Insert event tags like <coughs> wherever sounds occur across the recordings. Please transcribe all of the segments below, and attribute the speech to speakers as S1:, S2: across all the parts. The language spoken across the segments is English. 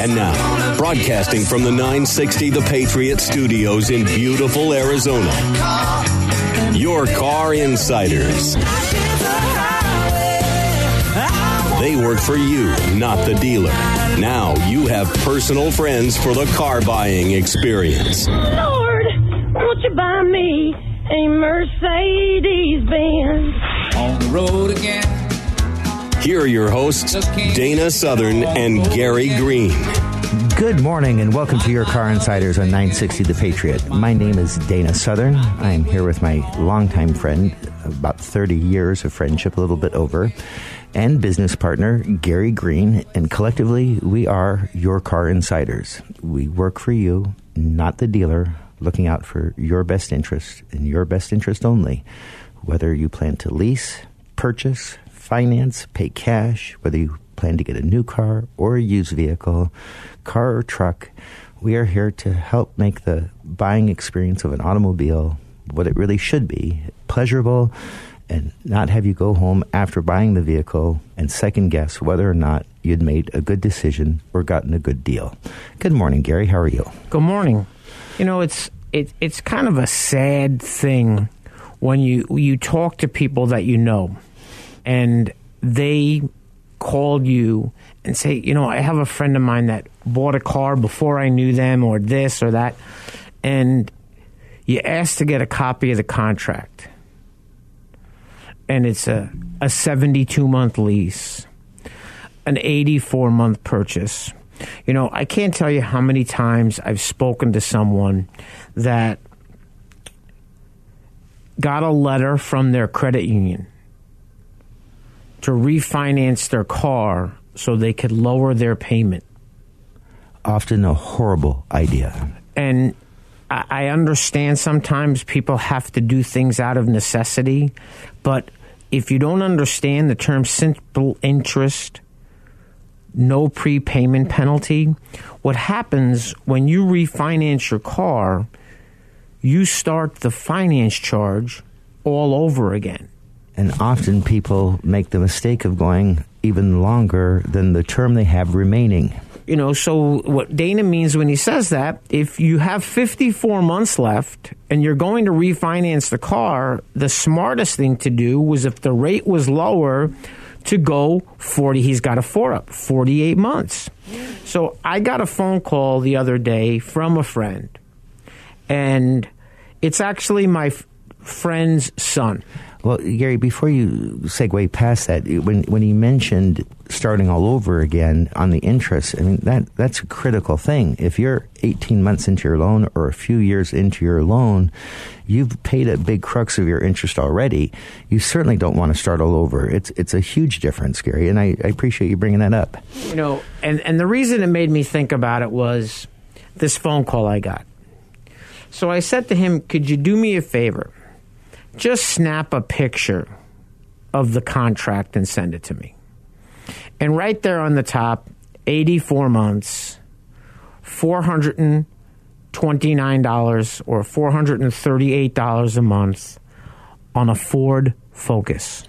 S1: And now, broadcasting from the 960 The Patriot Studios in beautiful Arizona, your car insiders. They work for you, not the dealer. Now you have personal friends for the car buying experience.
S2: Lord, won't you buy me a Mercedes Benz?
S3: On the road again.
S1: Here are your hosts, Dana Southern and Gary Green.
S4: Good morning and welcome to your Car Insiders on 960 The Patriot. My name is Dana Southern. I am here with my longtime friend, about 30 years of friendship, a little bit over, and business partner, Gary Green. And collectively, we are your Car Insiders. We work for you, not the dealer, looking out for your best interest and your best interest only. Whether you plan to lease, purchase, finance, pay cash, whether you plan to get a new car or a used vehicle, car or truck, we are here to help make the buying experience of an automobile what it really should be pleasurable and not have you go home after buying the vehicle and second guess whether or not you'd made a good decision or gotten a good deal. Good morning, Gary. How are you?
S5: Good morning. You know, it's it, it's kind of a sad thing when you you talk to people that you know, and they call you and say, you know, I have a friend of mine that bought a car before I knew them, or this or that, and you ask to get a copy of the contract, and it's a a seventy two month lease, an eighty four month purchase. You know, I can't tell you how many times I've spoken to someone that got a letter from their credit union to refinance their car so they could lower their payment.
S4: Often a horrible idea.
S5: And I understand sometimes people have to do things out of necessity, but if you don't understand the term simple interest, no prepayment penalty, what happens when you refinance your car, you start the finance charge all over again.
S4: And often people make the mistake of going even longer than the term they have remaining.
S5: You know, so what Dana means when he says that, if you have 54 months left and you're going to refinance the car, the smartest thing to do was if the rate was lower to go 40, he's got a four up, 48 months. So I got a phone call the other day from a friend, and it's actually my f- friend's son.
S4: Well, Gary, before you segue past that, when when he mentioned starting all over again on the interest, I mean that that's a critical thing. If you're 18 months into your loan or a few years into your loan, you've paid a big crux of your interest already. You certainly don't want to start all over. It's it's a huge difference, Gary, and I, I appreciate you bringing that up.
S5: You know, and, and the reason it made me think about it was this phone call I got. So I said to him, Could you do me a favor? Just snap a picture of the contract and send it to me. And right there on the top, 84 months, $429 or $438 a month on a Ford Focus.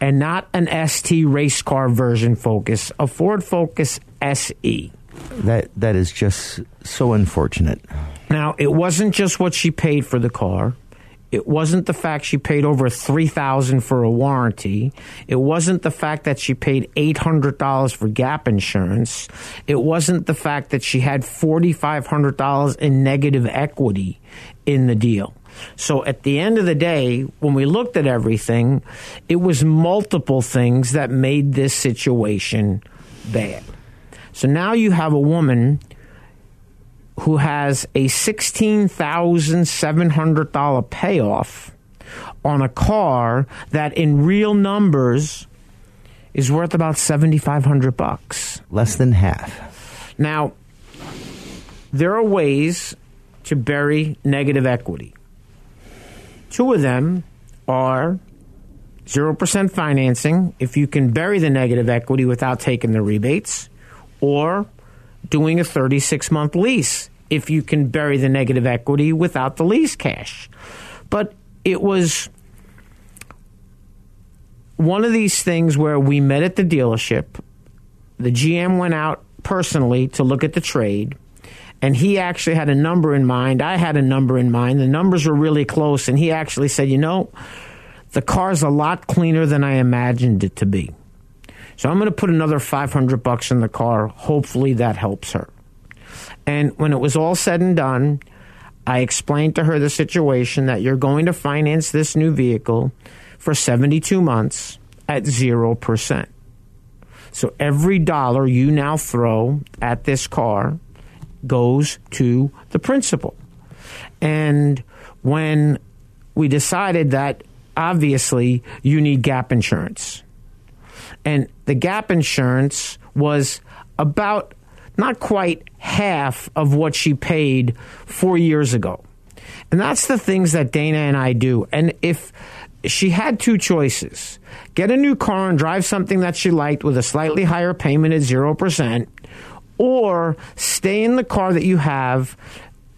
S5: And not an ST race car version Focus, a Ford Focus SE.
S4: That that is just so unfortunate.
S5: Now, it wasn't just what she paid for the car. It wasn't the fact she paid over three thousand for a warranty. It wasn't the fact that she paid eight hundred dollars for gap insurance. It wasn't the fact that she had forty five hundred dollars in negative equity in the deal. So at the end of the day, when we looked at everything, it was multiple things that made this situation bad. So now you have a woman who has a $16,700 payoff on a car that in real numbers is worth about 7500 bucks.
S4: Less than half.
S5: Now, there are ways to bury negative equity. Two of them are 0% financing, if you can bury the negative equity without taking the rebates, or doing a 36 month lease, if you can bury the negative equity without the lease cash. But it was one of these things where we met at the dealership. The GM went out personally to look at the trade, and he actually had a number in mind. I had a number in mind. The numbers were really close, and he actually said, You know, the car's a lot cleaner than I imagined it to be. So I'm going to put another 500 bucks in the car. Hopefully that helps her. And when it was all said and done, I explained to her the situation that you're going to finance this new vehicle for 72 months at 0%. So every dollar you now throw at this car goes to the principal. And when we decided that obviously you need gap insurance. And the gap insurance was about not quite half of what she paid four years ago. And that's the things that Dana and I do. And if she had two choices get a new car and drive something that she liked with a slightly higher payment at 0%, or stay in the car that you have,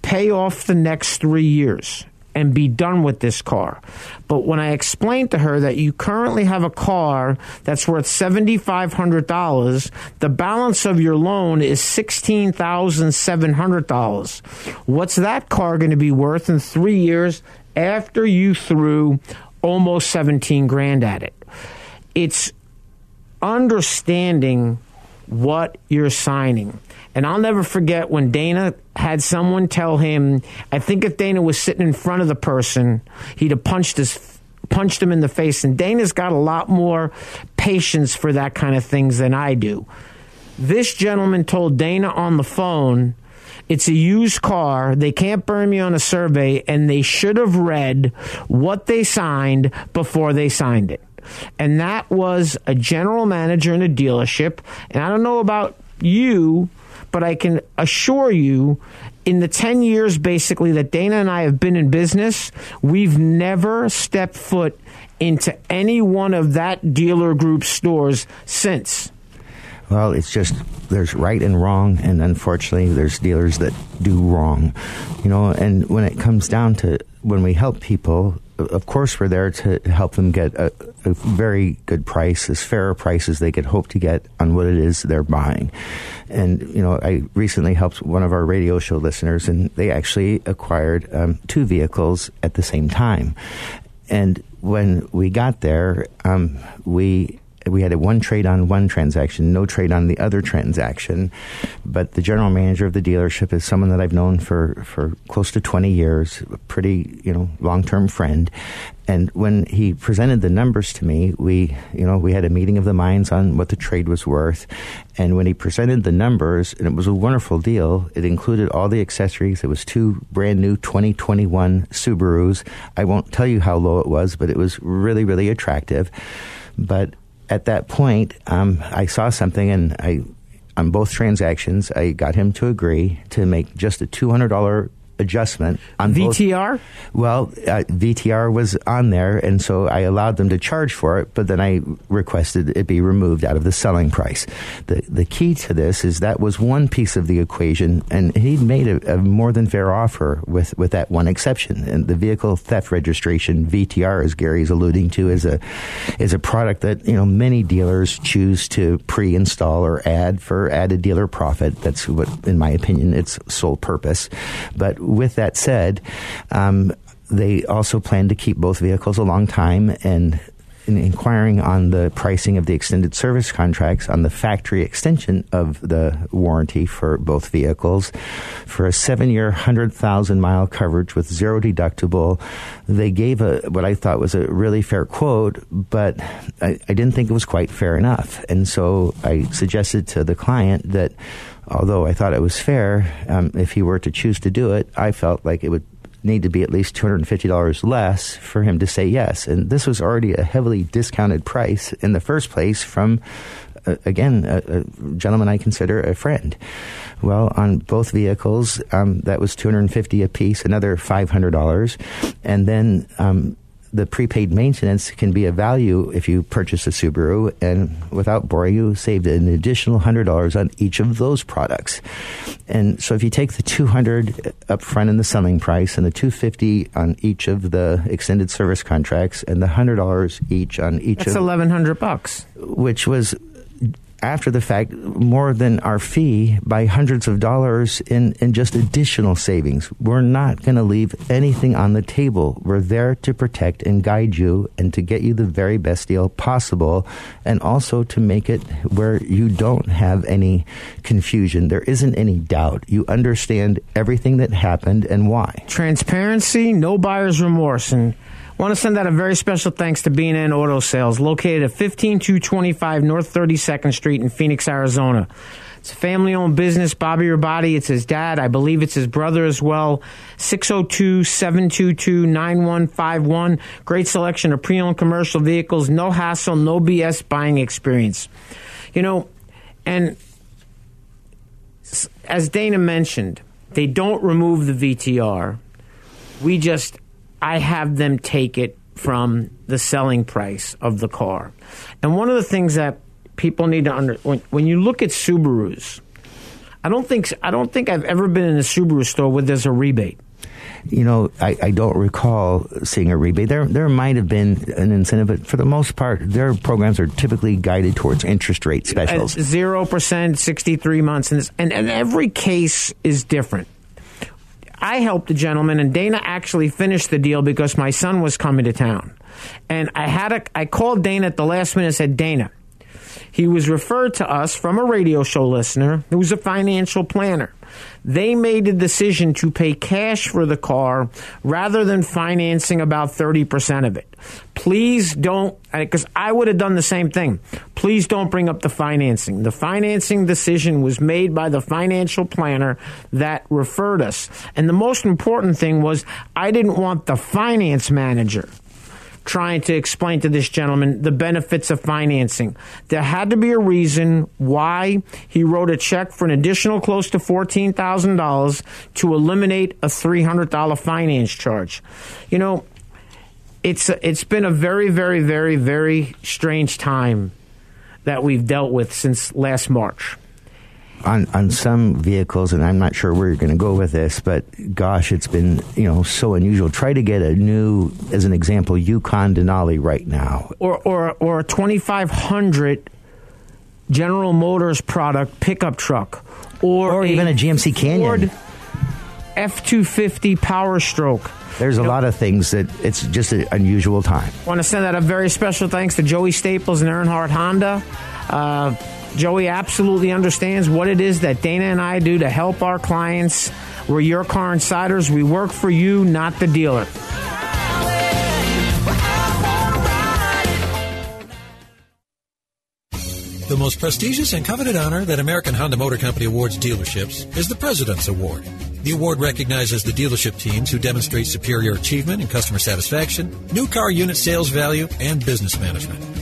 S5: pay off the next three years and be done with this car. But when I explained to her that you currently have a car that's worth $7,500, the balance of your loan is $16,700. What's that car going to be worth in three years after you threw almost 17 grand at it? It's understanding what you're signing. And I'll never forget when Dana had someone tell him, I think if Dana was sitting in front of the person, he'd have punched his punched him in the face. And Dana's got a lot more patience for that kind of things than I do. This gentleman told Dana on the phone, it's a used car. They can't burn me on a survey, and they should have read what they signed before they signed it. And that was a general manager in a dealership. And I don't know about you, but I can assure you, in the 10 years basically that Dana and I have been in business, we've never stepped foot into any one of that dealer group stores since.
S4: Well, it's just there's right and wrong, and unfortunately, there's dealers that do wrong. You know, and when it comes down to when we help people, of course, we're there to help them get a, a, very good price, as fair a price as they could hope to get on what it is they're buying. And, you know, I recently helped one of our radio show listeners, and they actually acquired um, two vehicles at the same time. And when we got there, um, we we had a one trade on one transaction, no trade on the other transaction. But the general manager of the dealership is someone that I've known for, for close to 20 years, a pretty, you know, long term friend. And when he presented the numbers to me, we, you know, we had a meeting of the minds on what the trade was worth. And when he presented the numbers, and it was a wonderful deal, it included all the accessories. It was two brand new 2021 Subarus. I won't tell you how low it was, but it was really, really attractive. But at that point, um, I saw something, and I, on both transactions, I got him to agree to make just a two hundred dollar adjustment on
S5: VTR?
S4: Both. Well, uh, VTR was on there, and so I allowed them to charge for it, but then I requested it be removed out of the selling price. The the key to this is that was one piece of the equation, and he made a, a more than fair offer with, with that one exception. And the vehicle theft registration VTR, as Gary's alluding to, is a is a product that you know many dealers choose to pre-install or add for added dealer profit. That's what, in my opinion, its sole purpose. But with that said, um, they also plan to keep both vehicles a long time and in inquiring on the pricing of the extended service contracts on the factory extension of the warranty for both vehicles for a seven year, 100,000 mile coverage with zero deductible. They gave a, what I thought was a really fair quote, but I, I didn't think it was quite fair enough. And so I suggested to the client that although I thought it was fair, um, if he were to choose to do it, I felt like it would need to be at least $250 less for him to say yes. And this was already a heavily discounted price in the first place from, uh, again, a, a, gentleman I consider a friend. Well, on both vehicles, um, that was 250 a piece, another $500. And then um, the prepaid maintenance can be a value if you purchase a Subaru, and without boring you, saved an additional hundred dollars on each of those products. And so, if you take the two hundred up front in the selling price and the two fifty on each of the extended service contracts, and the hundred dollars each on each,
S5: That's eleven hundred bucks,
S4: which was after the fact more than our fee by hundreds of dollars in, in just additional savings. We're not going to leave anything on the table. We're there to protect and guide you and to get you the very best deal possible and also to make it where you don't have any confusion. There isn't any doubt. You understand everything that happened and why.
S5: Transparency, no buyer's remorse. And want to send out a very special thanks to B&N Auto Sales, located at 15225 North 32nd Street in Phoenix, Arizona. It's a family owned business. Bobby Rabati, it's his dad. I believe it's his brother as well. 602 722 9151. Great selection of pre owned commercial vehicles. No hassle, no BS buying experience. You know, and as Dana mentioned, they don't remove the VTR. We just I have them take it from the selling price of the car. And one of the things that people need to under when, when you look at Subarus, I don't think I don't think I've ever been in a Subaru store where there's a rebate.
S4: You know, I, I don't recall seeing a rebate. There, there might have been an incentive, but for the most part, their programs are typically guided towards interest rate specials.
S5: Zero percent, sixty-three months, and, and and every case is different. I helped the gentleman, and Dana actually finished the deal because my son was coming to town. And I had a, I called Dana at the last minute and said, Dana, he was referred to us from a radio show listener who was a financial planner. They made a decision to pay cash for the car rather than financing about 30% of it. Please don't, uh, because I would have done the same thing. Please don't bring up the financing. The financing decision was made by the financial planner that referred us. And the most important thing was I didn't want the finance manager trying to explain to this gentleman the benefits of financing. There had to be a reason why he wrote a check for an additional close to $14,000 to eliminate a $300 finance charge. You know, it's it's been a very very very very strange time that we've dealt with since last March
S4: on on some vehicles, and I'm not sure where you're going to go with this, but gosh, it's been you know so unusual. Try to get a new, as an example, Yukon Denali right now,
S5: or or or a 2500 General Motors product pickup truck, or,
S4: or even a GMC Canyon,
S5: F250 Power Stroke.
S4: There's a lot of things that it's just an unusual time.
S5: Want to send out a very special thanks to Joey Staples and Earnhardt Honda. Uh, Joey absolutely understands what it is that Dana and I do to help our clients. We're your car insiders. We work for you, not the dealer.
S6: The most prestigious and coveted honor that American Honda Motor Company awards dealerships is the President's Award. The award recognizes the dealership teams who demonstrate superior achievement in customer satisfaction, new car unit sales value, and business management.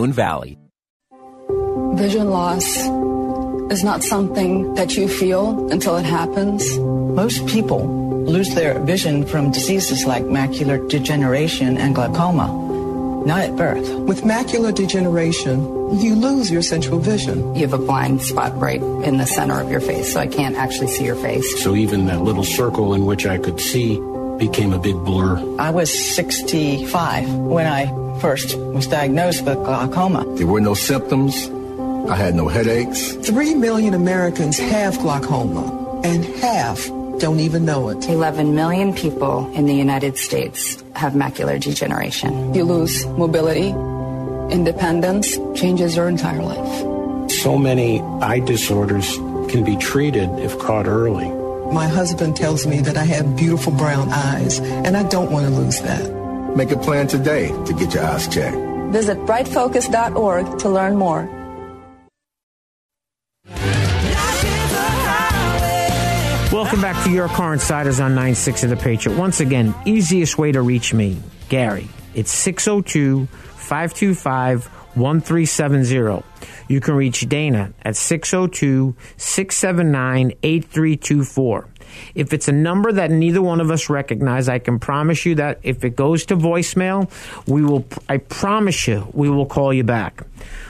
S7: Valley.
S8: Vision loss is not something that you feel until it happens.
S9: Most people lose their vision from diseases like macular degeneration and glaucoma, not at birth.
S10: With macular degeneration, you lose your central vision.
S8: You have a blind spot right in the center of your face, so I can't actually see your face.
S11: So even that little circle in which I could see became a big blur.
S9: I was 65 when I first was diagnosed with glaucoma.
S12: There were no symptoms. I had no headaches.
S10: Three million Americans have glaucoma, and half don't even know it.
S8: 11 million people in the United States have macular degeneration. You lose mobility, independence, changes your entire life.
S11: So many eye disorders can be treated if caught early.
S10: My husband tells me that I have beautiful brown eyes, and I don't want to lose that.
S12: Make a plan today to get your eyes checked.
S8: Visit brightfocus.org to learn more.
S5: Welcome back to Your Car Insiders on 96 of the Patriot. Once again, easiest way to reach me, Gary. It's 602 525 1370. You can reach Dana at 602 679 8324. If it's a number that neither one of us recognize, I can promise you that if it goes to voicemail, we will I promise you we will call you back.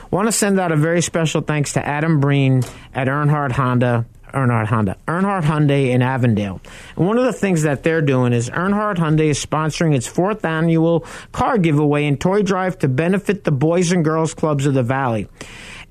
S5: Want to send out a very special thanks to Adam Breen at Earnhardt Honda Earnhardt Honda, Earnhardt Hyundai in Avondale. And one of the things that they're doing is Earnhardt Hyundai is sponsoring its fourth annual car giveaway and toy drive to benefit the Boys and Girls Clubs of the Valley.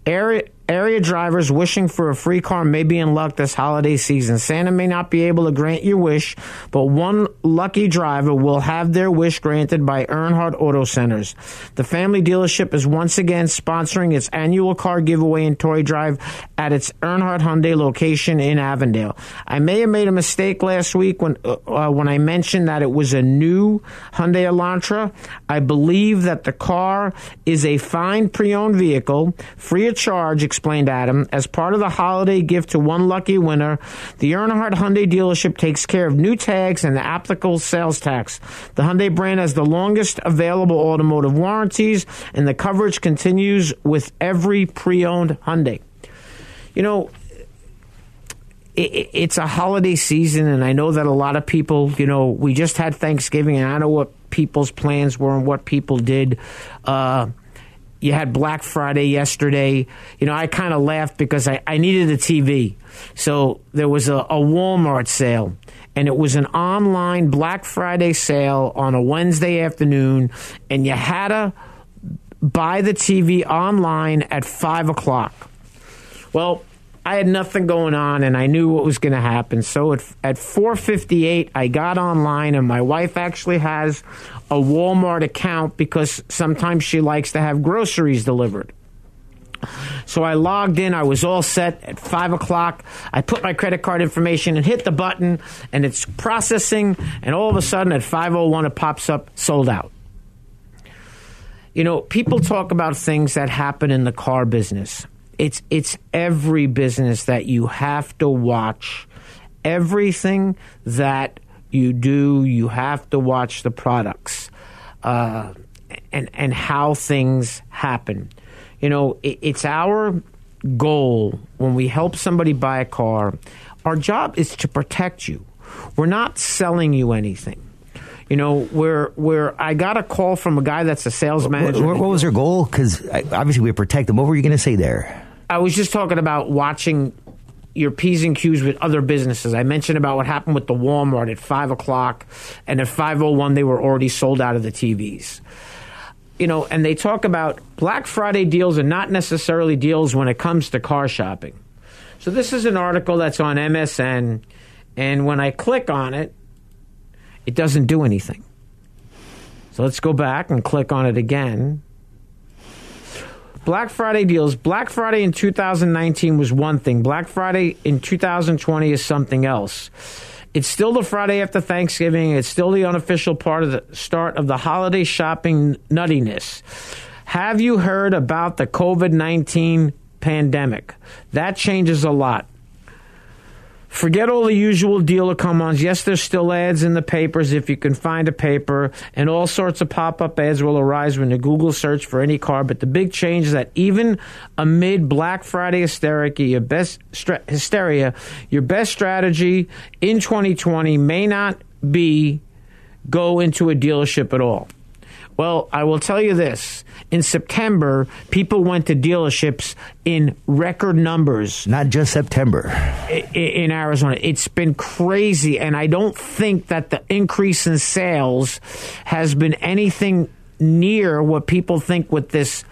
S5: Area, area drivers wishing for a free car may be in luck this holiday season. Santa may not be able to grant your wish, but one lucky driver will have their wish granted by Earnhardt Auto Centers. The family dealership is once again sponsoring its annual car giveaway and toy drive at its Earnhardt Hyundai location in Avondale. I may have made a mistake last week when uh, uh, when I mentioned that it was a new Hyundai Elantra. I believe that the car is a fine pre-owned vehicle, free of charge, explained Adam. As part of the holiday gift to one lucky winner, the Earnhardt Hyundai dealership takes care of new tags and the applicable sales tax. The Hyundai brand has the longest available automotive warranties, and the coverage continues with every pre-owned Hyundai. You know, it's a holiday season, and I know that a lot of people, you know, we just had Thanksgiving, and I know what people's plans were and what people did. Uh, you had Black Friday yesterday. You know, I kind of laughed because I, I needed a TV. So there was a, a Walmart sale, and it was an online Black Friday sale on a Wednesday afternoon, and you had to buy the TV online at 5 o'clock. Well, I had nothing going on and I knew what was going to happen. So at, at 4:58 I got online and my wife actually has a Walmart account because sometimes she likes to have groceries delivered. So I logged in. I was all set at five o'clock. I put my credit card information and hit the button, and it's processing. And all of a sudden, at five oh one, it pops up sold out. You know, people talk about things that happen in the car business. It's it's every business that you have to watch. Everything that you do, you have to watch the products uh, and and how things happen. You know, it, it's our goal when we help somebody buy a car. Our job is to protect you. We're not selling you anything. You know, where where I got a call from a guy that's a sales manager.
S4: What, what was your goal? Because obviously we protect them. What were you going to say there?
S5: I was just talking about watching your P's and Q's with other businesses. I mentioned about what happened with the Walmart at 5 o'clock, and at 5.01, they were already sold out of the TVs. You know, and they talk about Black Friday deals are not necessarily deals when it comes to car shopping. So this is an article that's on MSN, and when I click on it, it doesn't do anything. So let's go back and click on it again. Black Friday deals. Black Friday in 2019 was one thing. Black Friday in 2020 is something else. It's still the Friday after Thanksgiving. It's still the unofficial part of the start of the holiday shopping nuttiness. Have you heard about the COVID 19 pandemic? That changes a lot. Forget all the usual dealer come ons. Yes, there's still ads in the papers if you can find a paper, and all sorts of pop up ads will arise when you Google search for any car. But the big change is that even amid Black Friday hysteria, your best stra- hysteria, your best strategy in 2020 may not be go into a dealership at all. Well, I will tell you this. In September, people went to dealerships in record numbers.
S4: Not just September.
S5: In Arizona. It's been crazy, and I don't think that the increase in sales has been anything near what people think with this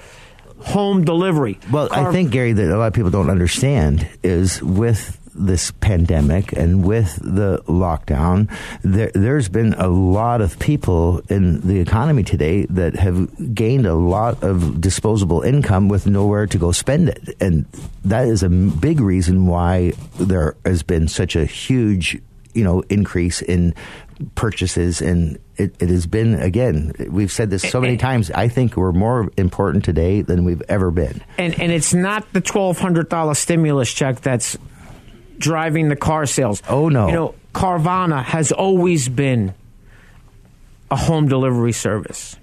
S5: home delivery.
S4: Well, I think, Gary, that a lot of people don't understand is with this pandemic and with the lockdown, there, there's been a lot of people in the economy today that have gained a lot of disposable income with nowhere to go spend it. And that is a big reason why there has been such a huge, you know, increase in purchases and it, it has been again we've said this so many times i think we're more important today than we've ever been
S5: and and it's not the twelve hundred dollar stimulus check that's driving the car sales.
S4: Oh no!
S5: You know, Carvana has always been a home delivery service.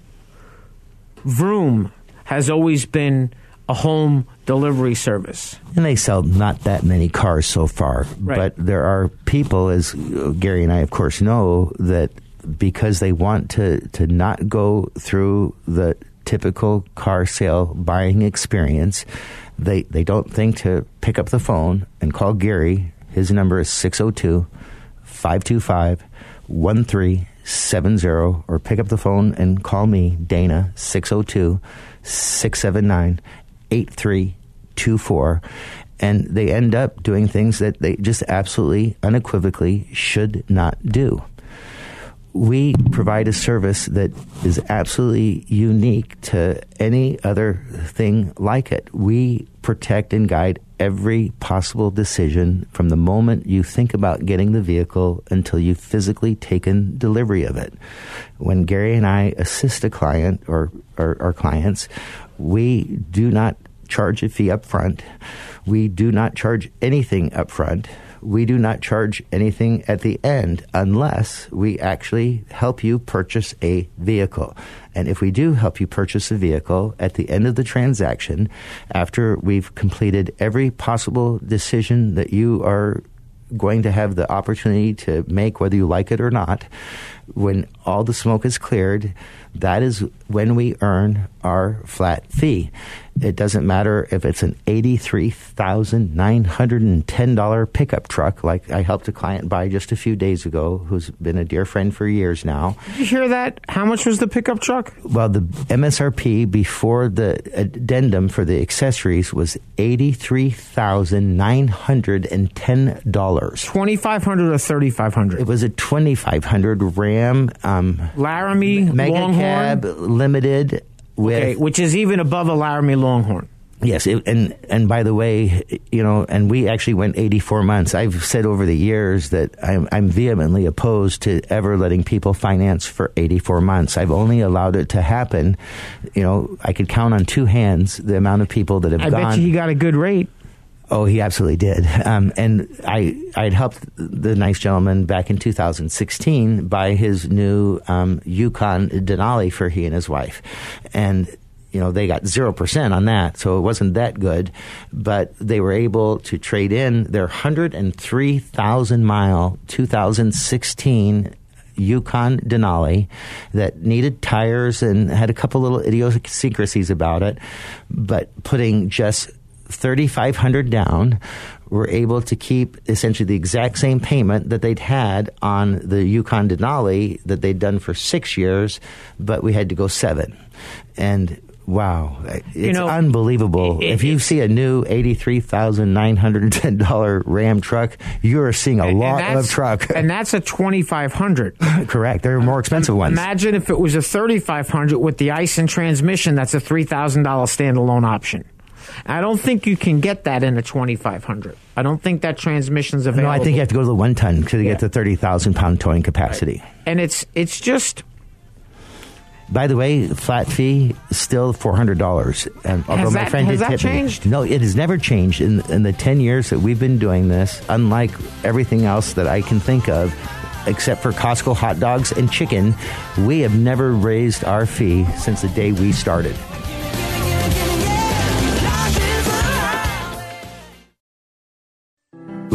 S5: Vroom has always been a home delivery service.
S4: And they sell not that many cars so far.
S5: Right.
S4: But there are people, as Gary and I, of course, know, that because they want to, to not go through the typical car sale buying experience, they, they don't think to pick up the phone and call Gary. His number is 602 525 1370, or pick up the phone and call me, Dana, 602 679 8324. And they end up doing things that they just absolutely, unequivocally should not do. We provide a service that is absolutely unique to any other thing like it. We protect and guide every possible decision from the moment you think about getting the vehicle until you've physically taken delivery of it. When Gary and I assist a client or, or our clients, we do not charge a fee up front. We do not charge anything up front. We do not charge anything at the end unless we actually help you purchase a vehicle. And if we do help you purchase a vehicle at the end of the transaction, after we've completed every possible decision that you are going to have the opportunity to make whether you like it or not, when all the smoke is cleared, that is when we earn our flat fee. It doesn't matter if it's an $83,910 pickup truck, like I helped a client buy just a few days ago, who's been a dear friend for years now.
S5: Did you hear that? How much was the pickup truck?
S4: Well, the MSRP before the addendum for the accessories was $83,910.
S5: 2500 or 3500
S4: It was a 2500 Ram um,
S5: Laramie
S4: Mega
S5: Longhorn?
S4: Cab Limited with
S5: Okay, which is even above a Laramie Longhorn.
S4: Yes, it, and and by the way, you know, and we actually went 84 months. I've said over the years that I'm, I'm vehemently opposed to ever letting people finance for 84 months. I've only allowed it to happen. You know, I could count on two hands the amount of people that have
S5: I
S4: gone.
S5: bet you he got a good rate.
S4: Oh, he absolutely did. Um, and I I had helped the nice gentleman back in 2016 buy his new um, Yukon Denali for he and his wife, and you know they got zero percent on that, so it wasn't that good. But they were able to trade in their 103,000 mile 2016 Yukon Denali that needed tires and had a couple little idiosyncrasies about it, but putting just 3500 down were able to keep essentially the exact same payment that they'd had on the Yukon Denali that they'd done for 6 years but we had to go 7 and Wow, it's
S5: You know,
S4: unbelievable.
S5: it-
S4: if you see a new eighty-three thousand nine hundred ten dollar Ram truck, you are seeing a lot of truck.
S5: and that's a twenty five hundred. <laughs>
S4: Correct. There are more expensive ones.
S5: Imagine if it was a thirty five hundred with the Aisin transmission. That's a three thousand dollar standalone option. I don't think you can get that in a twenty five hundred. I don't think that transmission's available. no.
S4: I think you have to go to the one ton to
S5: Yeah.
S4: get the thirty thousand pound towing capacity.
S5: and it's it's just
S4: By the way, flat fee still four hundred dollars. And although
S5: Has
S4: my
S5: that-
S4: friend
S5: has
S4: did
S5: that
S4: tip me-
S5: changed?
S4: no, it has never changed in in the ten years that we've been doing this. Unlike everything else that I can think of, except for Costco hot dogs and chicken, we have never raised our fee since the day we started.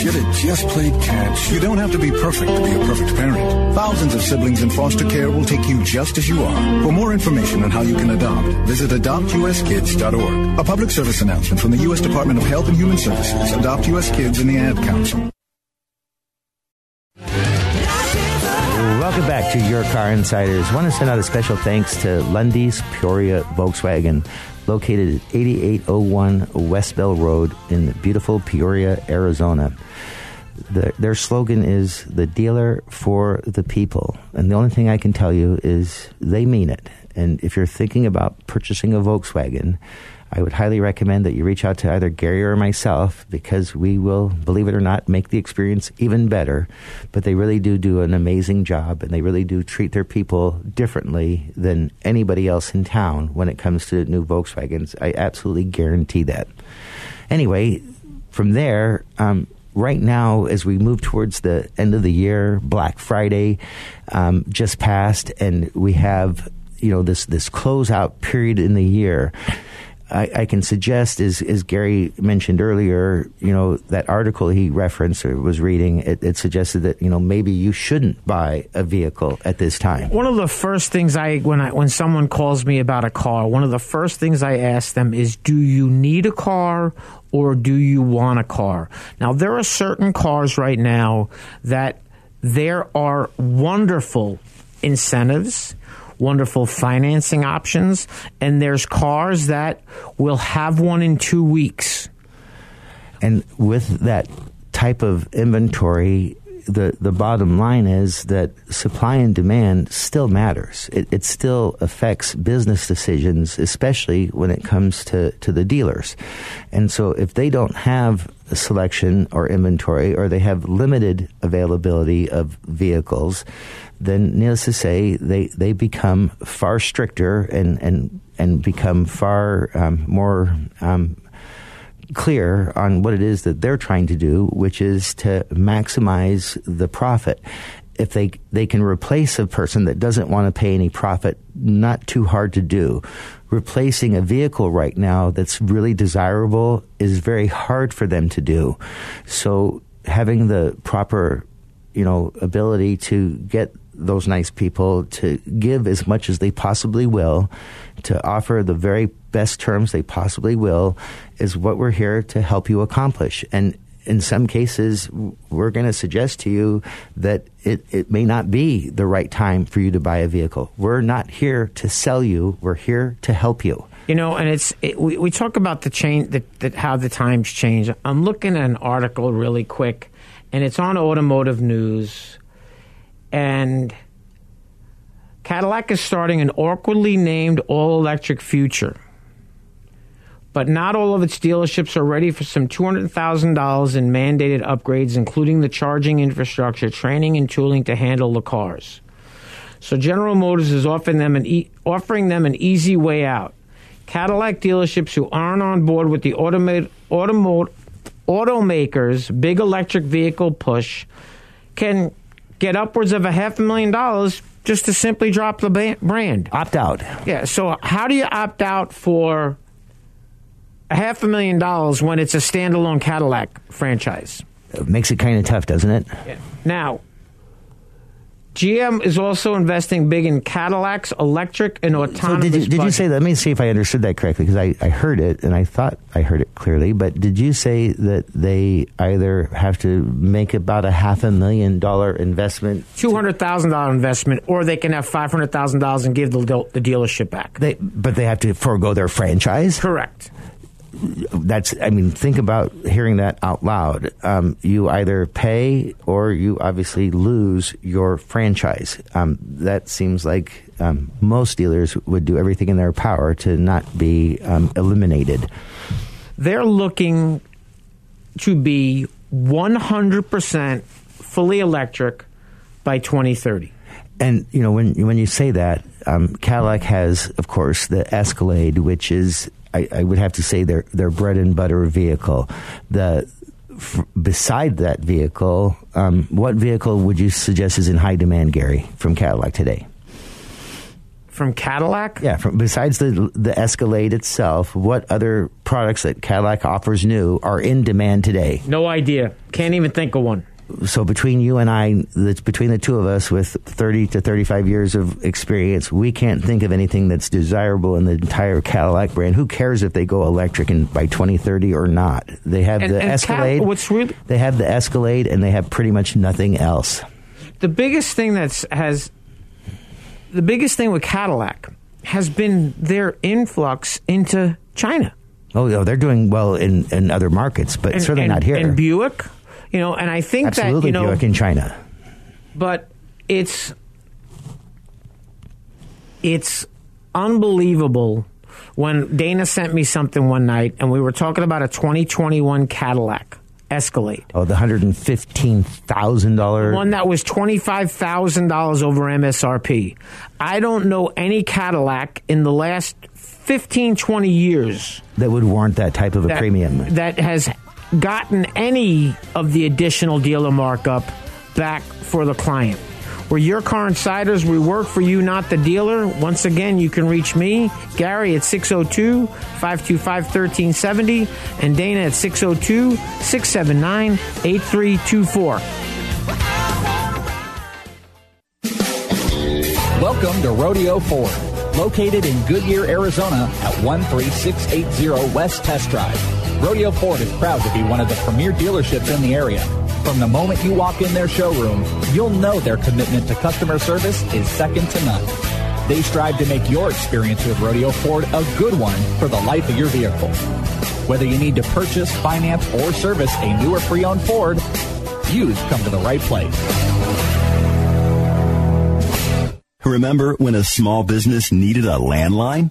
S13: Should have just played catch. You don't have to be perfect to be a perfect parent. Thousands of siblings in foster care will take you just as you are. For more information on how you can adopt, visit adoptuskids.org. A public service announcement from the U.S. Department of Health and Human Services, Adopt U.S. Kids, and the Ad Council.
S4: Welcome back to Your Car Insiders. want to send out a special thanks to Lunde's Peoria Volkswagen, located at 8801 West Bell Road in beautiful Peoria, Arizona. The, their slogan is the dealer for the people. And the only thing I can tell you is they mean it. And if you're thinking about purchasing a Volkswagen, I would highly recommend that you reach out to either Gary or myself because we will, believe it or not, make the experience even better. But they really do do an amazing job and they really do treat their people differently than anybody else in town when it comes to new Volkswagens. I absolutely guarantee that. Anyway, from there, um, right now, as we move towards the end of the year, Black Friday um, just passed, and we have you know this this closeout period in the year. I, I can suggest, as, as Gary mentioned earlier, you know that article he referenced or was reading, it, it suggested that you know maybe you shouldn't buy a vehicle at this time.
S5: One of the first things I when I when someone calls me about a car, one of the first things I ask them is, "Do you need a car or do you want a car?" Now there are certain cars right now that there are wonderful incentives wonderful financing options, and there's cars that will have one in two weeks.
S4: And with that type of inventory, the, the bottom line is that supply and demand still matters. It, it still affects business decisions, especially when it comes to, to the dealers. And so if they don't have selection or inventory or they have limited availability of vehicles, then needless to say, they, they become far stricter and, and, and become far um, more um, clear on what it is that they're trying to do, which is to maximize the profit. If they they can replace a person that doesn't want to pay any profit, not too hard to do. Replacing a vehicle right now that's really desirable is very hard for them to do. So having the proper, you know, ability to get those nice people to give as much as they possibly will, to offer the very best terms they possibly will, is what we're here to help you accomplish. And in some cases, we're going to suggest to you that it, it may not be the right time for you to buy a vehicle. We're not here to sell you, we're here to help you.
S5: You know, and it's it, we, we talk about the change that, that how the times change. I'm looking at an article really quick, and it's on Automotive News, and Cadillac is starting an awkwardly named all-electric future but not all of its dealerships are ready for some $200,000 in mandated upgrades, including the charging infrastructure, training, and tooling to handle the cars. So General Motors is offering them an, e- offering them an easy way out. Cadillac dealerships who aren't on board with the automa- automo- automakers' big electric vehicle push can get upwards of a half a million dollars just to simply drop the brand.
S4: Opt out.
S5: Yeah. So how do you opt out for a half a million dollars when it's a standalone Cadillac franchise?
S4: It makes it kind of tough, doesn't it?
S5: Yeah. Now, GM is also investing big in Cadillacs, electric, and
S4: So
S5: autonomous.
S4: did you, did you say? Let me see if I understood that correctly because I, I heard it and I thought I heard it clearly. But did you say that they either have to make about a half a million dollar investment?
S5: two hundred thousand dollar investment, or they can have five hundred thousand dollars and give the, the dealership back?
S4: They, but they have to forego their franchise.
S5: Correct.
S4: That's. I mean, think about hearing that out loud. Um, you either pay or you obviously lose your franchise. Um, that seems like um, most dealers would do everything in their power to not be um, eliminated.
S5: They're looking to be one hundred percent fully electric by twenty thirty.
S4: And you know when when you say that, um, Cadillac has, of course, the Escalade, which is I, I would have to say their their bread and butter vehicle. The f- beside that vehicle, um, what vehicle would you suggest is in high demand, Gary, from Cadillac today?
S5: From Cadillac?
S4: Yeah, from besides the the Escalade itself, what other products that Cadillac offers new are in demand today?
S5: No idea. Can't even think of one.
S4: So between you and I, that's between the two of us with 30 to 35 years of experience, we can't think of anything that's desirable in the entire Cadillac brand. Who cares if they go electric in, by 2030 or not? They have
S5: And-
S4: the
S5: and
S4: Escalade.
S5: what's really
S4: they have the Escalade, and they have pretty much nothing else.
S5: the biggest thing that's has the biggest thing with Cadillac has been their influx into China.
S4: Oh, no, they're doing well in, in other markets, but
S5: and,
S4: certainly
S5: and-
S4: not here.
S5: And Buick, you know, and I think
S4: Absolutely,
S5: that you know,
S4: Buick in China.
S5: but it's it's unbelievable when Dana sent me something one night and we were talking about a 2021 Cadillac Escalade.
S4: Oh, the hundred and fifteen thousand dollar.
S5: One that was $25,000 over MSRP. I don't know any Cadillac in the last 15, 20 years
S4: that would warrant that type of a
S5: that,
S4: premium.
S5: that has gotten any of the additional dealer markup back for the client. We're your car insiders. We work for you, not the dealer. Once again, you can reach me, Gary, at 602 525 1370, and Dana at 602 679 8324.
S14: Welcome to Rodeo Ford, located in Goodyear, Arizona at 13680 West Test Drive. Rodeo Ford is proud to be one of the premier dealerships in the area. From the moment you walk in their showroom, you'll know their commitment to customer service is second to none. They strive to make your experience with Rodeo Ford a good one for the life of your vehicle. Whether you need to purchase, finance, or service a new or pre-owned Ford, you've come to the right place.
S15: Remember when a small business needed a landline?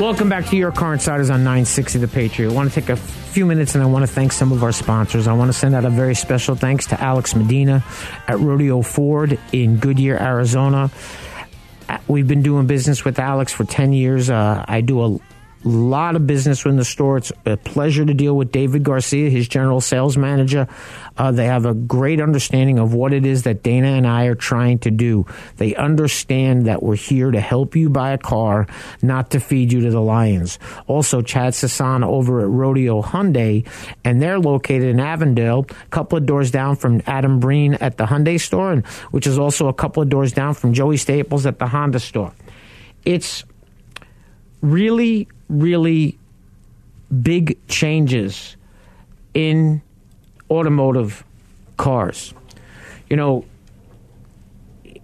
S5: Welcome back to Your Car Insiders on 960 The Patriot. I want to take a few minutes and I want to thank some of our sponsors. I want to send out a very special thanks to Alex Medina at Rodeo Ford in Goodyear, Arizona. Uh, We've been doing business with Alex for 10 years. Uh, I do a lot of business in the store. It's a pleasure to deal with David Garcia, his general sales manager. Uh, they have a great understanding of what it is that Dana and I are trying to do. They understand that we're here to help you buy a car, not to feed you to the lions. Also, Chad Sasan over at Rodeo Hyundai, and they're located in Avondale, a couple of doors down from Adam Breen at the Hyundai store, and which is also a couple of doors down from Joey Staples at the Honda store. It's really, really big changes in automotive cars. You know,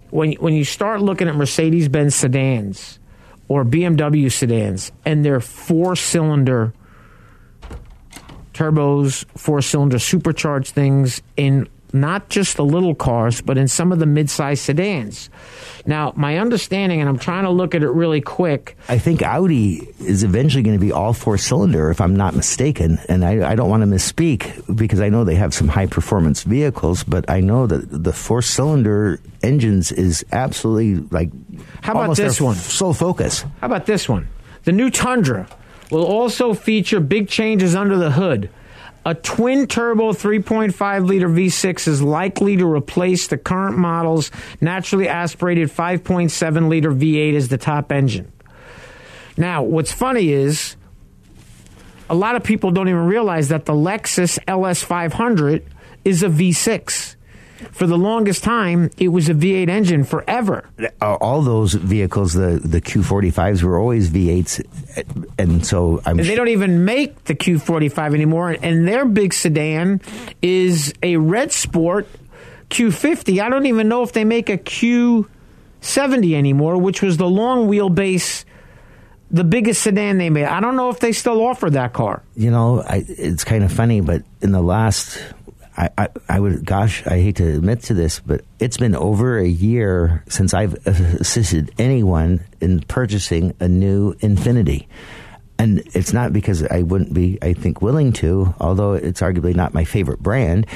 S5: when when you start looking at Mercedes Benz sedans or BMW sedans and they're four cylinder turbos, four cylinder supercharged things in not just the little cars, but in some of the mid-sized sedans. Now, my understanding, and I'm trying to look at it really quick.
S4: I think Audi is eventually going to be all four cylinder, if I'm not mistaken. And I, I don't want to misspeak because I know they have some high performance vehicles, but I know that the four cylinder engines is absolutely like.
S5: How about this one?
S4: Sole focus.
S5: How about this one? The new Tundra will also feature big changes under the hood. A twin turbo 3.5 liter V6 is likely to replace the current model's naturally aspirated 5.7 liter V8 as the top engine. Now, what's funny is a lot of people don't even realize that the Lexus LS500 is a V6. For the longest time, it was a V8 engine forever.
S4: All those vehicles, the the Q45s, were always V8s, and so I'm
S5: And they don't even make the Q45 anymore. And their big sedan is a Red Sport Q50. I don't even know if they make a Q70 anymore, which was the long wheelbase, the biggest sedan they made. I don't know if they still offer that car.
S4: you know, I, it's kind of funny, but in the last, I, I, I would, gosh, I hate to admit to this, but it's been over a year since I've <laughs> assisted anyone in purchasing a new Infiniti. And it's not because I wouldn't be, I think, willing to, although it's arguably not my favorite brand.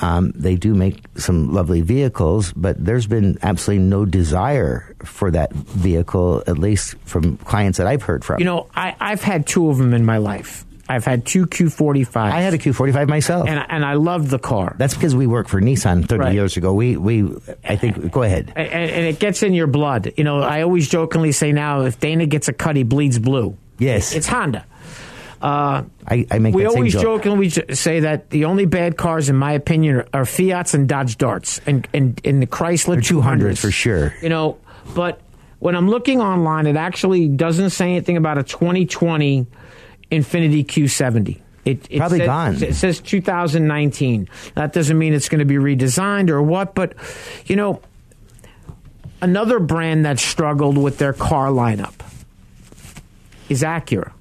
S4: Um, they do make some lovely vehicles, but there's been absolutely no desire for that vehicle, at least from clients that I've heard from.
S5: You know, I, I've had two of them in my life. I've had two Q45. I
S4: had a Q45 myself.
S5: And, and I love the car.
S4: That's because we worked for Nissan 30
S5: Right.
S4: years ago. We, we, I think, go ahead.
S5: and, and it gets in your blood. You know, I always jokingly say now, if Dana gets a cut, he bleeds blue.
S4: Yes.
S5: It's Honda. Uh,
S4: I, I make
S5: we always
S4: joke.
S5: jokingly say that the only bad cars, in my opinion, are, are Fiats and Dodge Darts and, and, and the Chrysler
S4: They're 200s for sure.
S5: You know, but when I'm looking online, it actually doesn't say anything about a 2020 Infiniti Q70. It, it
S4: Probably
S5: says,
S4: gone.
S5: It says 2019. That doesn't mean it's going to be redesigned or what, but you know, another brand that struggled with their car lineup is Acura.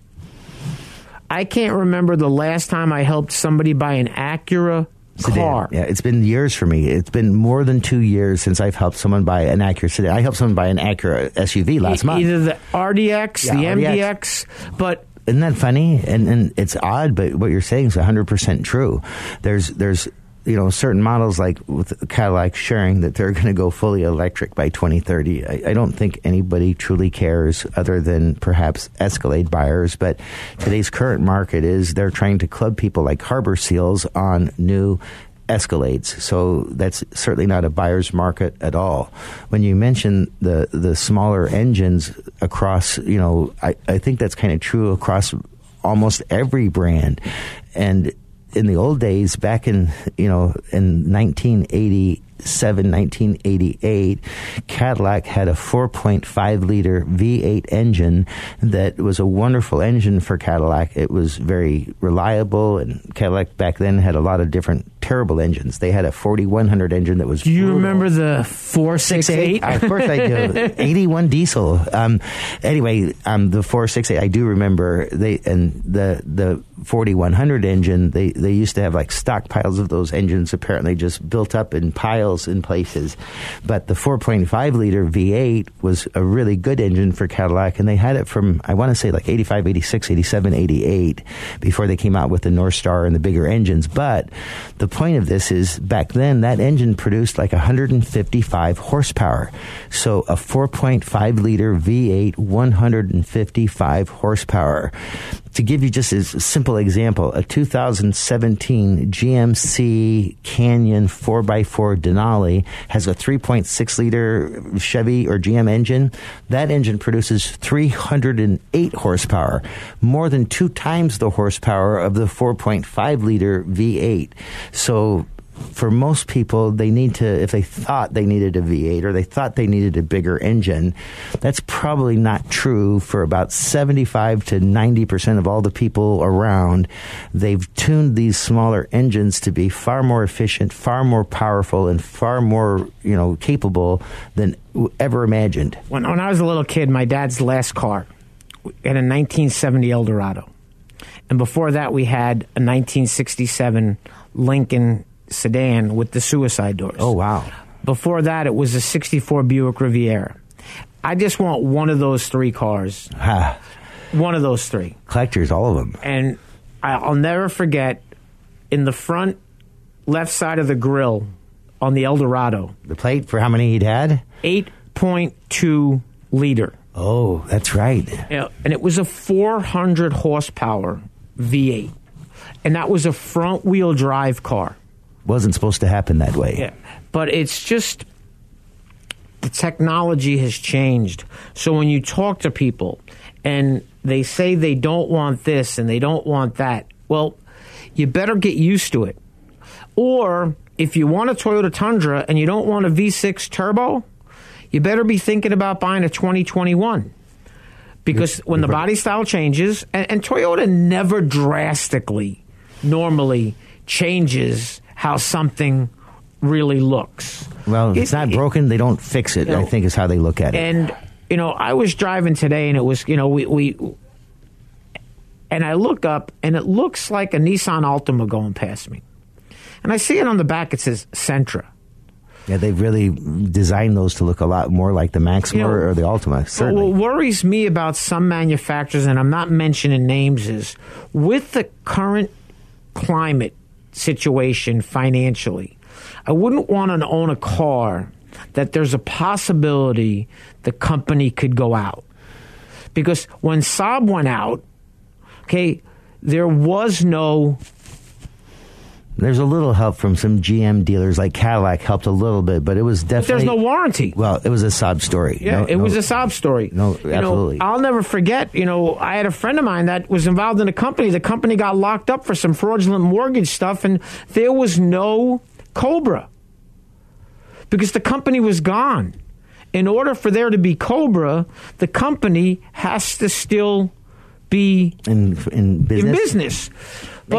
S5: I can't remember the last time I helped somebody buy an Acura
S4: Sedan.
S5: car.
S4: Yeah, it's been years for me. It's been more than two years since I've helped someone buy an Acura sedan. I helped someone buy an Acura SUV last month.
S5: Either the RDX,
S4: Yeah,
S5: the
S4: RDX.
S5: MDX, but
S4: Isn't that funny? And and it's odd, but what you're saying is 100 percent true. There's there's you know certain models like with Cadillac sharing that they're going to go fully electric by 2030. I, I don't think anybody truly cares, other than perhaps Escalade buyers. But today's current market is they're trying to club people like Harbor Seals on new. Escalades, so that's certainly not a buyer's market at all. When you mention the the smaller engines across, you know, I, I think that's kind of true across almost every brand, and in the old days, back in you know in 1987, 1988, Cadillac had a 4.5 liter V8 engine that was a wonderful engine for Cadillac. It was very reliable, and Cadillac back then had a lot of different terrible engines. They had a 4100 engine that was.
S5: Do you remember the 468?
S4: of course I do. <laughs> 81 diesel. Um, anyway, um, the 468, I do remember they and the the 4100 engine. They they used to have like stockpiles of those engines. Apparently, just built up in piles in places. But the 4.5 liter V8 was a really good engine for Cadillac, and they had it from I want to say like 85, 86, 87, 88 before they came out with the Northstar and the bigger engines. But the point of this is back then that engine produced like 155 horsepower. So a 4.5 liter V8, 155 horsepower. To give you just a simple example, a 2017 GMC Canyon 4x4 Denali has a 3.6 liter Chevy or GM engine. That engine produces 308 horsepower, more than two times the horsepower of the 4.5 liter V8. So for most people, they need to, if they thought they needed a V8 or they thought they needed a bigger engine, that's probably not true for about 75 to 90% of all the people around. They've tuned these smaller engines to be far more efficient, far more powerful, and far more, you know, capable than ever imagined.
S5: When, when I was a little kid, my dad's last car had a 1970 Eldorado. And before that, we had a 1967 Lincoln sedan with the suicide doors.
S4: Oh, wow.
S5: Before that, it was a 64 Buick Riviera. I just want one of those three cars. One of those three.
S4: Collectors, all of them.
S5: And I'll never forget in the front left side of the grill on the Eldorado,
S4: The plate for how many he'd had?
S5: 8.2 liter.
S4: Oh, that's right.
S5: Yeah, and it was a 400 horsepower V8. And that was a front wheel drive car.
S4: Wasn't supposed to happen that way.
S5: Yeah. But it's just the technology has changed. So when you talk to people and they say they don't want this and they don't want that, well, you better get used to it. Or if you want a Toyota Tundra and you don't want a V6 turbo, you better be thinking about buying a 2021. Because when the body style changes, and, and Toyota never drastically normally changes how something really looks.
S4: Well, if it's
S5: It-
S4: not broken, they don't fix it,
S5: You know,
S4: I think is how they look at it.
S5: And you know, I was driving today, and it was you know we we, and I look up, and it looks like a Nissan Altima going past me, and I see it on the back. It says Sentra.
S4: yeah, they've really designed those to look a lot more like the Maxima
S5: You know,
S4: or the Altima. certainly.
S5: What worries me about some manufacturers, and I'm not mentioning names, is with the current climate situation financially, I wouldn't want to own a car that there's a possibility the company could go out. Because when Saab went out, okay, there was no
S4: There's a little help from some GM dealers, like Cadillac helped a little bit, but it was definitely.
S5: there's no warranty.
S4: Well, it was a sob story.
S5: Yeah,
S4: No-
S5: it
S4: no-
S5: was a sob story.
S4: No,
S5: You know,
S4: absolutely.
S5: I'll never forget. You know, I had a friend of mine that was involved in a company. The company got locked up for some fraudulent mortgage stuff, and there was no COBRA because the company was gone. In order for there to be COBRA, the company has to still be
S4: in in business.
S5: in business.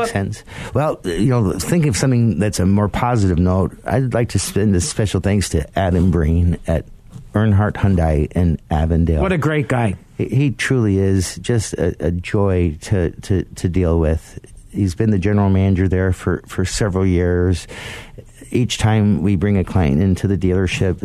S4: Makes sense. Well, you know, think of something that's a more positive note. I'd like to send a special thanks to Adam Breen at Earnhardt Hyundai in Avondale.
S5: What a great guy.
S4: He, he truly is just a, a joy to, to, to deal with. He's been the general manager there for, for several years. Each time we bring a client into the dealership,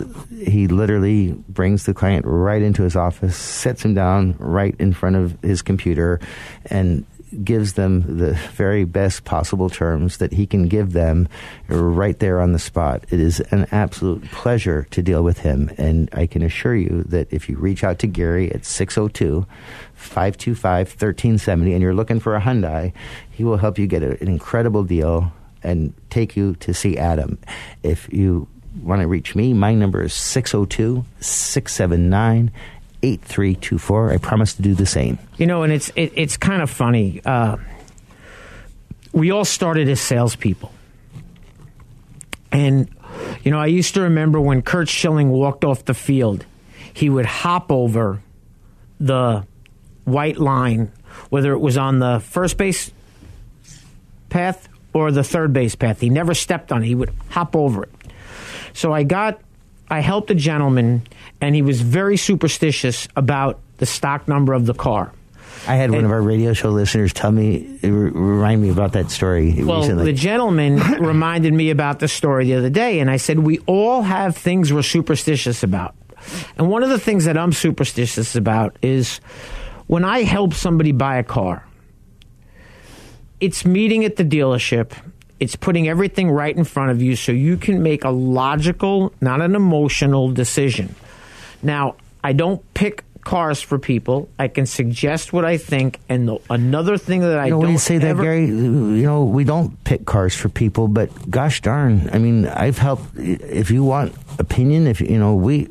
S4: he literally brings the client right into his office, sets him down right in front of his computer, and gives them the very best possible terms that he can give them right there on the spot. It is an absolute pleasure to deal with him, and I can assure you that if you reach out to Gary at 602 525 1370 and you're looking for a Hyundai, he will help you get an incredible deal and take you to see Adam. If you want to reach me, my number is 602 679 8324. I promise to do the same.
S5: You know, and it's it, it's kind of funny. Uh, we all started as salespeople. And, you know, I used to remember when Curt Schilling walked off the field, he would hop over the white line, whether it was on the first base path or the third base path. He never stepped on it, he would hop over it. So I got, I helped a gentleman, and he was very superstitious about the stock number of the car.
S4: I had one of our radio show listeners tell me, remind me about that story
S5: Well,
S4: recently.
S5: the gentleman <coughs> reminded me about the story the other day, and I said, We all have things we're superstitious about. And one of the things that I'm superstitious about is when I help somebody buy a car, it's meeting at the dealership, it's putting everything right in front of you so you can make a logical, not an emotional decision. Now, I don't pick cars for people. I can suggest what I think, and the, another thing that I
S4: you know,
S5: don't
S4: say that, Gary, you know, we don't pick cars for people, but gosh darn, I mean, I've helped. If you want opinion, if you know, we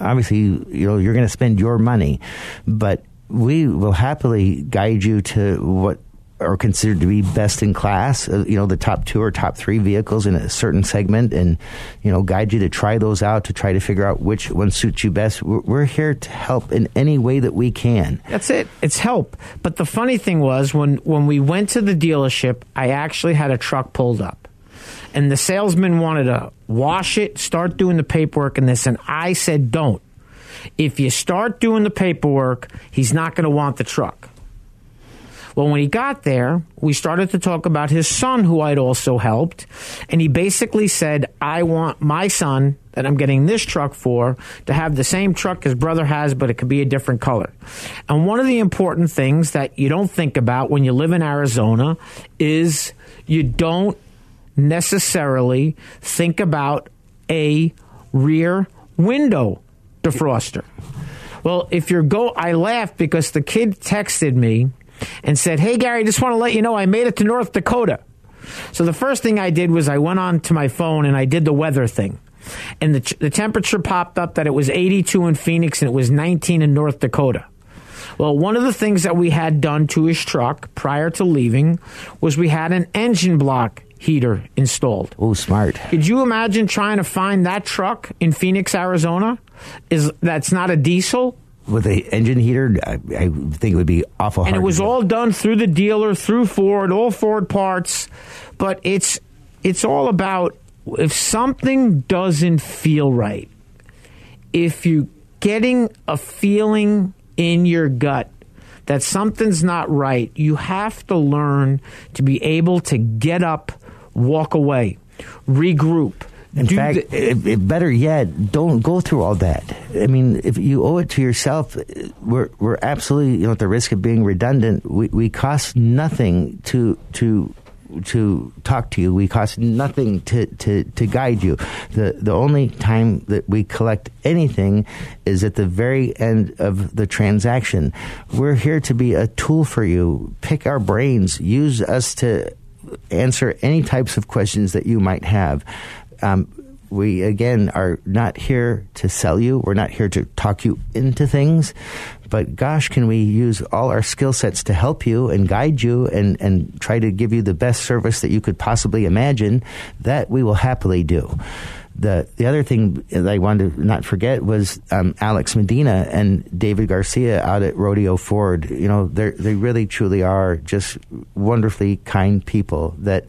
S4: obviously, you know, you're going to spend your money, but we will happily guide you to what are considered to be best in class. Uh, you know, the top two or top three vehicles in a certain segment, and you know, guide you to try those out to try to figure out which one suits you best. We're, we're here to help in any way that we can.
S5: That's it. It's help. But the funny thing was when when we went to the dealership, I actually had a truck pulled up. And the salesman wanted to wash it, start doing the paperwork and this and I said don't. If you start doing the paperwork, he's not going to want the truck. Well, when he got there, we started to talk about his son, who I'd also helped. And he basically said, I want my son that I'm getting this truck for to have the same truck his brother has, but it could be a different color. And one of the important things that you don't think about when you live in Arizona is you don't necessarily think about a rear window defroster. Well, if you're go, I laughed because the kid texted me and said, "Hey Gary, just want to let you know I made it to North Dakota." So the first thing I did was I went on to my phone and I did the weather thing. And the, the temperature popped up that it was 82 in Phoenix and it was 19 in North Dakota. Well, one of the things that we had done to his truck prior to leaving was we had an engine block heater installed.
S4: Oh, smart.
S5: Could you imagine trying to find that truck in Phoenix, Arizona? Is that's not a diesel?
S4: With a engine heater, I, I think it would be awful hard.
S5: and it was all done through the dealer, through Ford, all Ford parts. But it's it's all about if something doesn't feel right, if you getting a feeling in your gut that something's not right, you have to learn to be able to get up, walk away, regroup.
S4: In
S5: do
S4: fact,
S5: the-
S4: better yet, don't go through all that. I mean, if you owe it to yourself, we're we're absolutely you know at the risk of being redundant. We we cost nothing to to to talk to you. We cost nothing to, to, to guide you. The the only time that we collect anything is at the very end of the transaction. We're here to be a tool for you. Pick our brains. Use us to answer any types of questions that you might have. Um, we again are not here to sell you. We're not here to talk you into things. But gosh, can we use all our skill sets to help you and guide you and, and try to give you the best service that you could possibly imagine? That we will happily do. The the other thing that I wanted to not forget was um, Alex Medina and David Garcia out at Rodeo Ford. You know, they they really truly are just wonderfully kind people that,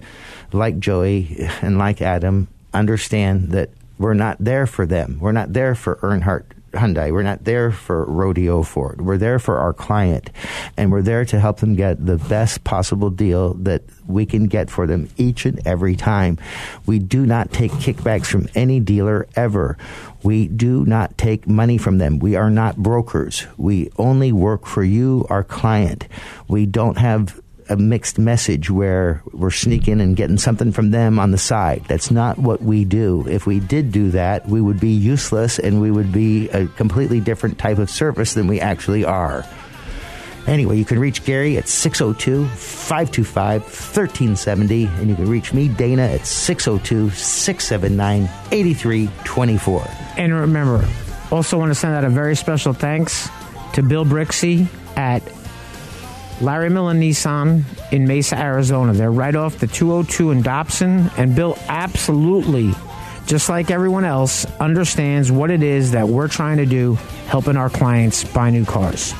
S4: like Joey and like Adam, understand that we're not there for them. We're not there for Earnhardt Hyundai. We're not there for Rodeo Ford. We're there for our client, and we're there to help them get the best possible deal that we can get for them each and every time. We do not take kickbacks from any dealer ever. We do not take money from them. We are not brokers. We only work for you, our client. We don't have a mixed message where we're sneaking and getting something from them on the side. That's not what we do. If we did do that, we would be useless and we would be a completely different type of service than we actually are. Anyway, you can reach Gary at 602 525 1370, and you can reach me, Dana, at 602 679 8324.
S5: And remember, also want to send out a very special thanks to Bill Brixey at Larry Miller Nissan in Mesa, Arizona. They're right off the 202 in Dobson, and Bill absolutely, just like everyone else, understands what it is that we're trying to do, helping our clients buy new cars.